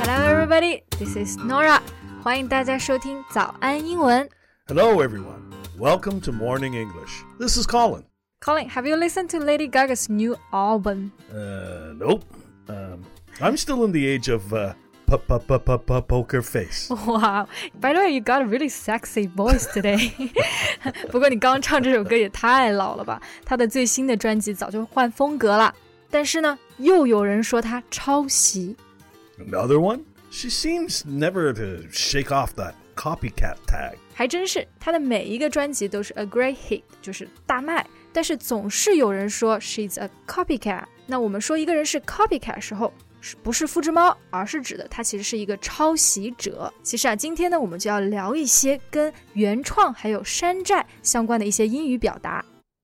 Hello, everybody. This is Norah. 欢迎大家收听早安英文。Hello, everyone. Welcome to Morning English. This is Colin. Colin, have you listened to Lady Gaga's new album? Uh, nope. Um, I'm still in the age of uh, p p p p p poker face. Wow. By the way, you got a really sexy voice today. 不过你刚唱这首歌也太老了吧？他的最新的专辑早就换风格了。但是呢，又有人说他抄袭。Another one? She seems never to shake off that copycat tag. 还真是，她的每一个专辑都是 a great hit，就是大卖。但是总是有人说 she's a copycat。那我们说一个人是 copycat 的时候，是不是复制猫，而是指的他其实是一个抄袭者。其实啊，今天呢，我们就要聊一些跟原创还有山寨相关的一些英语表达。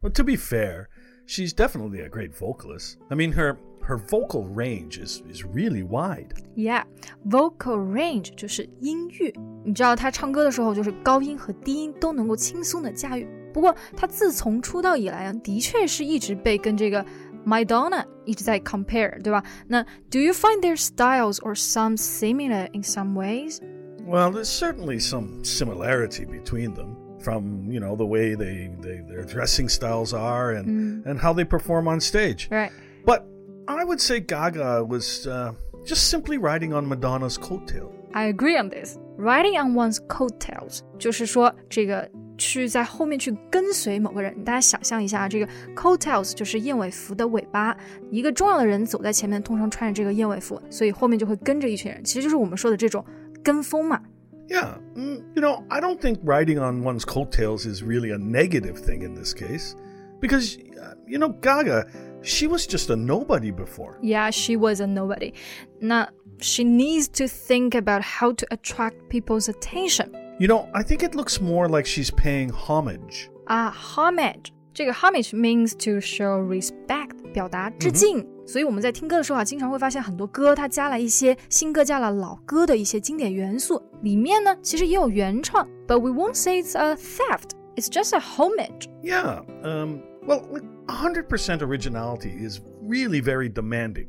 But to be fair, she's definitely a great vocalist. I mean, her her vocal range is is really wide. Yeah, vocal range 就是音域。你知道她唱歌的时候，就是高音和低音都能够轻松的驾驭。不过她自从出道以来啊，的确是一直被跟这个 Madonna 一直在 compare，对吧？那 Do you find their styles or some similar in some ways? Well, there's certainly some similarity between them from, you know, the way they, they their dressing styles are and and how they perform on stage. Right. But I would say Gaga was uh, just simply riding on Madonna's coattail. I agree on this. Riding on one's coattails 就是说这个去在后面去跟随某个人。大家想象一下，这个 coattails 就是燕尾服的尾巴。一个重要的人走在前面，通常穿着这个燕尾服，所以后面就会跟着一群人。其实就是我们说的这种跟风嘛。 Yeah, mm, you know, I don't think riding on one's coattails is really a negative thing in this case. Because, uh, you know, Gaga, she was just a nobody before. Yeah, she was a nobody. 那 she needs to think about how to attract people's attention. You know, I think it looks more like she's paying homage. 啊，homage，这个 homage means to show respect，表达致敬。所以我们在听歌的时候啊，经常会发现很多歌它加了一些新歌加了老歌的一些经典元素， 里面呢其实也有原创，but we won't say it's a theft. It's just a homage. Yeah, um, well, like 100% originality is really very demanding.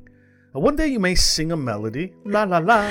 Uh, one day you may sing a melody, la la la.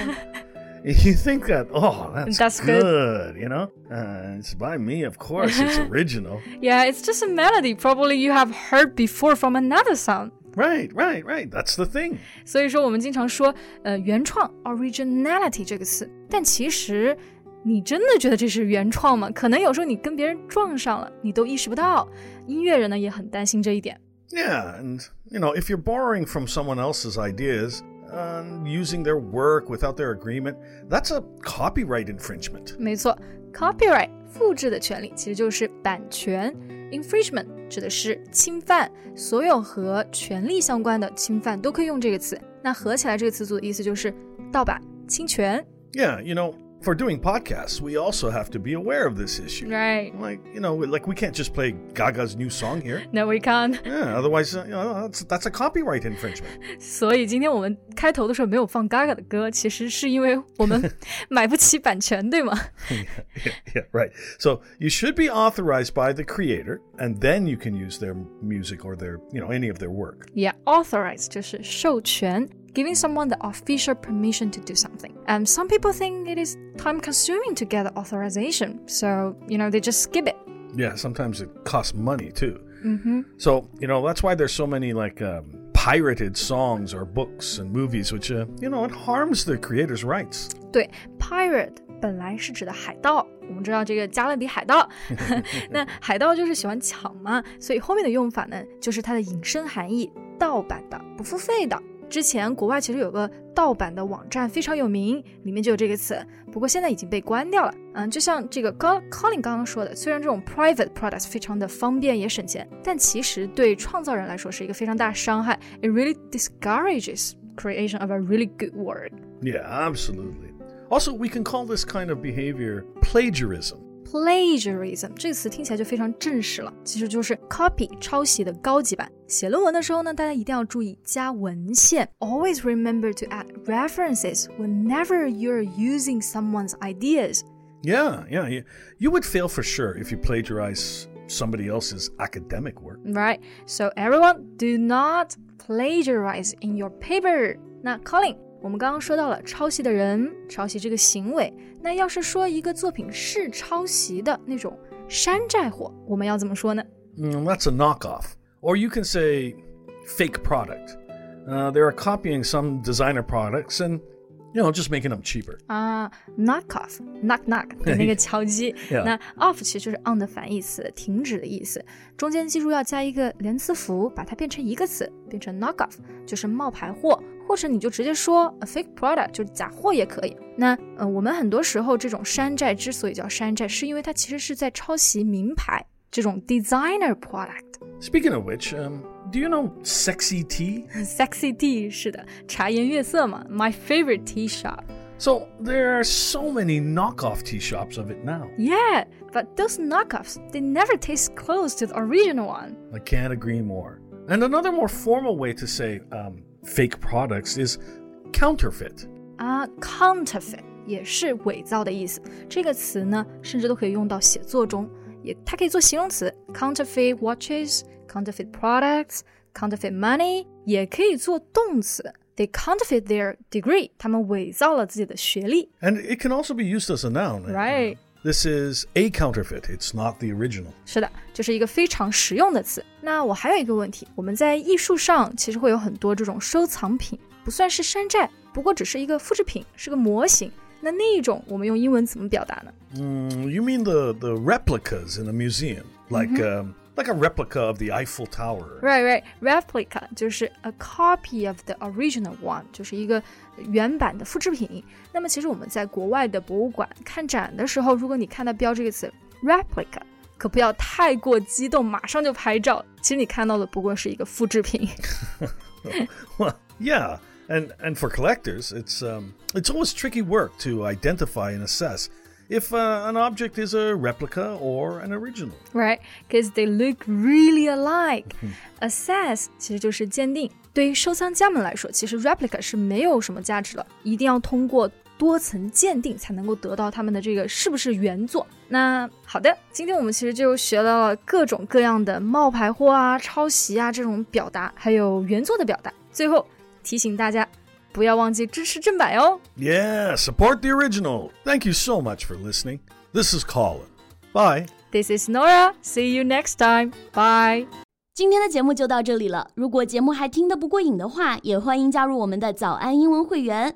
and you think that, oh, that's, That's good. good, you know? Uh, it's by me, of course, it's original. Yeah, it's just a melody. Probably you have heard before from another song. Right, right, right. That's the thing. 所以说我们经常说，呃，原创 originality 这个词，但其实你真的觉得这是原创吗？可能有时候你跟别人撞上了，你都意识不到。音乐人呢也很担心这一点。 Yeah, and, you know, if you're borrowing from someone else's ideas and using their work without their agreement, that's a copyright infringement. 没错，copyright 复制的权利其实就是版权，infringement 指的是侵犯，所有和权利相关的侵犯都可以用这个词。那合起来这个词组的意思就是盗版、侵权。Yeah, you know, for doing podcasts, we also have to be aware of this issue. Right? Like, you know, like we can't just play Gaga's new song here. No, we can't. Yeah, otherwise, uh, you know, that's, that's a copyright infringement. 所以今天我们开头的时候没有放 Gaga 的歌，其实是因为我们买不起版权，对吗？ yeah, yeah, right. So you should be authorized by the creator, and then you can use their music or their, you know, any of their work. Yeah, authorize 就是授权 ，giving someone the official permission to do something. And some people think it is time consuming to get authorization, so you know they just skip it. Yeah, sometimes it costs money too. Mm-hmm. So you know that's why there's so many like um, pirated songs or books and movies, which uh, you know it harms the creators' rights. 对，pirate 本来是指的海盗，我们知道这个加勒比海盗，那海盗就是喜欢抢嘛，所以后面的用法呢，就是它的引申含义，盗版的、不付费的。 之前国外其实有个盗版的网站非常有名，里面就有这个词，不过现在已经被关掉了。嗯，就像这个刚 Colin 刚刚说的，虽然这种 private products 非常的方便也省钱，但其实对创造人来说是一个非常大的伤害。It really discourages creation of a really good work. Yeah, absolutely. Also, we can call this kind of behavior plagiarism. Plagiarism 这个词听起来就非常正式了，其实就是 copy 抄袭的高级版。写论文的时候呢，大家一定要注意加文献。Always remember to add references whenever you're using someone's ideas. Yeah, yeah, yeah. You would fail for sure if you plagiarize somebody else's academic work. Right. So everyone, do not plagiarize in your paper. 那 Colin， 我们刚刚说到了抄袭的人，抄袭这个行为。那要是说一个作品是抄袭的那种山寨货，我们要怎么说呢？Mm, that's a knockoff. Or you can say fake product. Uh, they are copying some designer products and you know, just making them cheaper. 啊、uh,，knock off，knock knock 的那个敲击。那 off 其实就是 on 的反义词，停止的意思。中间记住要加一个连词符，把它变成一个词，变成 knock off，就是冒牌货。 或者你就直接说 a fake product，就是假货也可以。那呃，我们很多时候这种山寨之所以叫山寨，是因为它其实是在抄袭名牌这种 designer product。Speaking of which, um, do you know Sexy Tea? Sexy Tea 是的，茶颜悦色嘛，my favorite tea shop. So there are so many knockoff tea shops of it now. Yeah, but those knockoffs, they never taste close to the original one. I can't agree more. And another more formal way to say um, fake products is counterfeit. 啊、uh,，counterfeit 也是伪造的意思。这个词呢，甚至都可以用到写作中，也它可以做形容词，counterfeit watches、counterfeit products、counterfeit money，也可以做动词。They counterfeit their degree，他们伪造了自己的学历。 And it can also be used as a noun. Right. This is a counterfeit. It's not the original. 是的，这是一个非常实用的词。那我还有一个问题，我们在艺术上其实会有很多这种收藏品，不算是山寨，不过只是一个复制品，是个模型。那那一种我们用英文怎么表达呢？ Mm, you mean the, the replicas in a museum, like um, like a replica of the Eiffel Tower. Right, right. Replica 就是 a copy of the original one，就是一个原版的复制品。那么其实我们在国外的博物馆看展的时候，如果你看到标这个词 replica，可不要太过激动，马上就拍照。其实你看到的不过是一个复制品。 Well, yeah, and and for collectors, it's um, it's always tricky work to identify and assess If uh, an object is a replica or an original. Right, because they look really alike. Assess 其实就是鉴定。对于收藏家们来说，其实 replica 是没有什么价值的，一定要通过多层鉴定才能够得到他们的这个是不是原作。那好的，今天我们其实就学到了各种各样的冒牌货啊、抄袭啊这种表达，还有原作的表达。最后提醒大家，不要忘记支持正版哟。Yeah, support the original. Thank you so much for listening. This is Colin. Bye. This is Norah. See you next time. Bye. 今天的节目就到这里了。如果节目还听得不过瘾的话，也欢迎加入我们的早安英文会员。